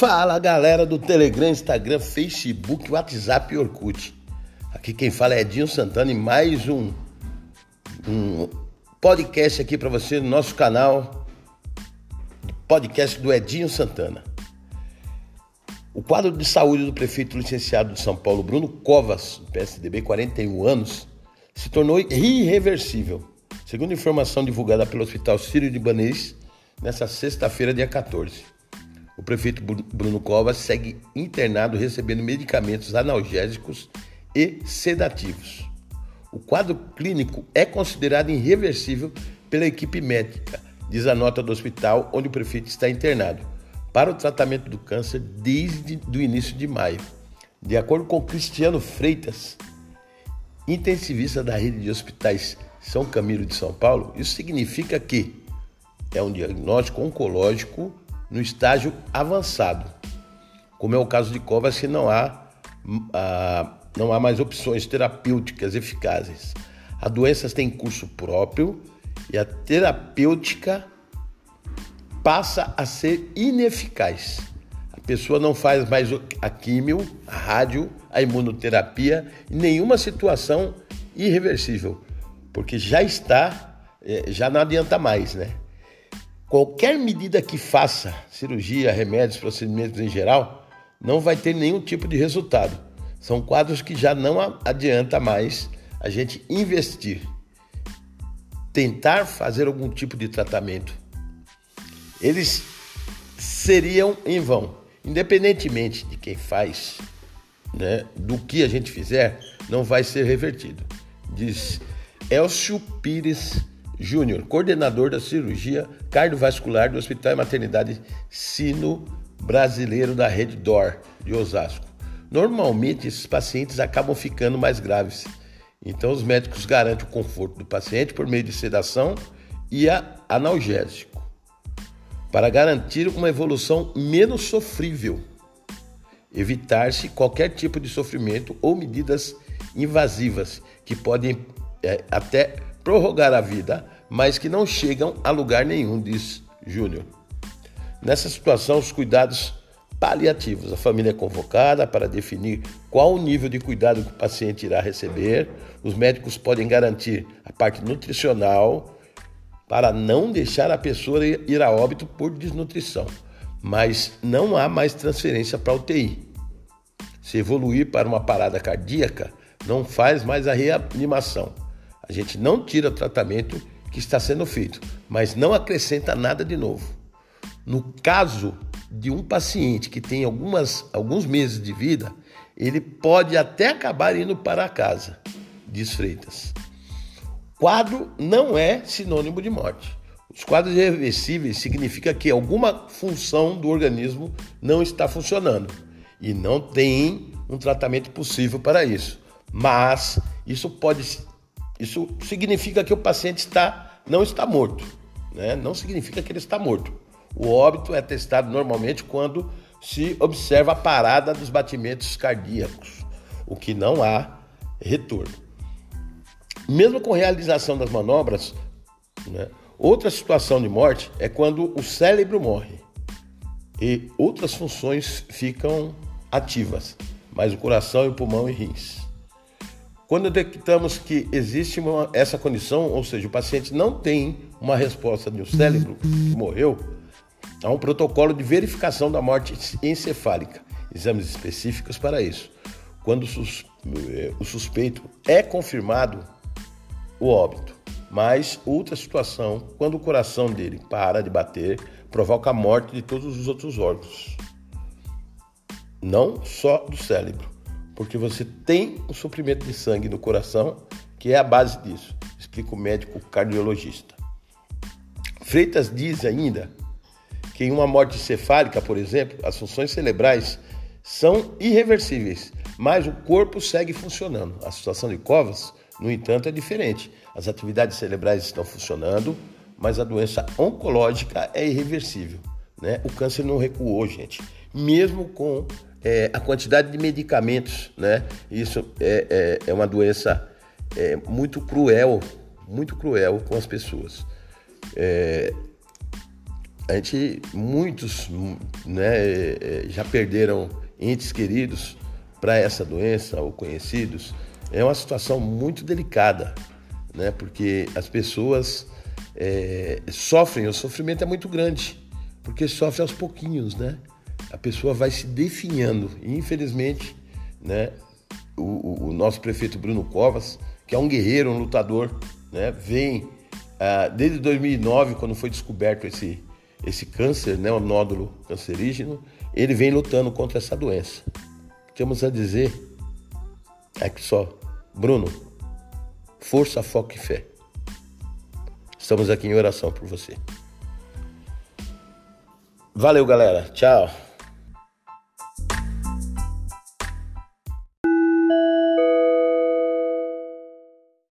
Fala galera do Telegram, Instagram, Facebook, WhatsApp e Orkut. Aqui quem fala é Edinho Santana e mais um, um podcast aqui para você no nosso canal, podcast do Edinho Santana. O quadro de saúde do prefeito licenciado de São Paulo, Bruno Covas, do PSDB, 41 anos, se tornou irreversível, segundo informação divulgada pelo Hospital Sírio-Libanês nesta sexta-feira, dia 14. O prefeito Bruno Covas segue internado recebendo medicamentos analgésicos e sedativos. O quadro clínico é considerado irreversível pela equipe médica, diz a nota do hospital onde o prefeito está internado, para o tratamento do câncer desde o início de maio. De acordo com Cristiano Freitas, intensivista da rede de hospitais São Camilo de São Paulo, isso significa que é um diagnóstico oncológico no estágio avançado, como é o caso de Covas, que não há, ah, não há mais opções terapêuticas eficazes. A doença tem curso próprio e a terapêutica passa a ser ineficaz. A pessoa não faz mais a químio, a rádio, a imunoterapia, em nenhuma situação irreversível, porque já está, eh, já não adianta mais, né? Qualquer medida que faça, cirurgia, remédios, procedimentos em geral, não vai ter nenhum tipo de resultado. São quadros que já não adianta mais a gente investir, tentar fazer algum tipo de tratamento. Eles seriam em vão, independentemente de quem faz, né, do que a gente fizer, não vai ser revertido, diz Elcio Pires Júnior, coordenador da cirurgia cardiovascular do Hospital e Maternidade Sino Brasileiro da Rede DOR de Osasco. Normalmente, esses pacientes acabam ficando mais graves. Então, os médicos garantem o conforto do paciente por meio de sedação e analgésico, para garantir uma evolução menos sofrível. Evitar-se qualquer tipo de sofrimento ou medidas invasivas que podem é, até prorrogar a vida, mas que não chegam a lugar nenhum, diz Júnior. Nessa situação, os cuidados paliativos. A família é convocada para definir qual o nível de cuidado que o paciente irá receber. Os médicos podem garantir a parte nutricional para não deixar a pessoa ir a óbito por desnutrição, mas não há mais transferência para UTI. Se evoluir para uma parada cardíaca, não faz mais a reanimação. A gente não tira o tratamento que está sendo feito, mas não acrescenta nada de novo. No caso de um paciente que tem algumas, alguns meses de vida, ele pode até acabar indo para casa, diz Freitas. Quadro não é sinônimo de morte. Os quadros irreversíveis significa que alguma função do organismo não está funcionando e não tem um tratamento possível para isso. Mas isso pode isso significa que o paciente está, não está morto, né? não significa que ele está morto. O óbito é testado normalmente quando se observa a parada dos batimentos cardíacos, o que não há retorno. Mesmo com realização das manobras, né, outra situação de morte é quando o cérebro morre e outras funções ficam ativas, mas o coração, o pulmão e rins. Quando detectamos que existe uma, essa condição, ou seja, o paciente não tem uma resposta do cérebro que morreu, há um protocolo de verificação da morte encefálica, exames específicos para isso. Quando eh, o suspeito é confirmado o óbito, mas outra situação, quando o coração dele para de bater, provoca a morte de todos os outros órgãos, não só do cérebro porque você tem o suprimento de sangue no coração, que é a base disso, explica o médico cardiologista. Freitas diz ainda que em uma morte cefálica, por exemplo, as funções cerebrais são irreversíveis, mas o corpo segue funcionando. A situação de Covas, no entanto, é diferente. As atividades cerebrais estão funcionando, mas a doença oncológica é irreversível. Né? O câncer não recuou, gente, mesmo com é, a quantidade de medicamentos, né? Isso é, é, é uma doença é, muito cruel, muito cruel com as pessoas. É, a gente, muitos né, já perderam entes queridos para essa doença ou conhecidos. É uma situação muito delicada, né? Porque as pessoas é, sofrem, o sofrimento é muito grande, porque sofre aos pouquinhos, né? A pessoa vai se definhando. E, infelizmente, né? O, o, nosso prefeito Bruno Covas, que é um guerreiro, um lutador, né? Vem ah, desde 2009, quando foi descoberto esse, esse câncer, né? O nódulo cancerígeno, ele vem lutando contra essa doença. Temos a dizer aqui só, Bruno, força, foco e fé. Estamos aqui em oração por você. Valeu, galera. Tchau.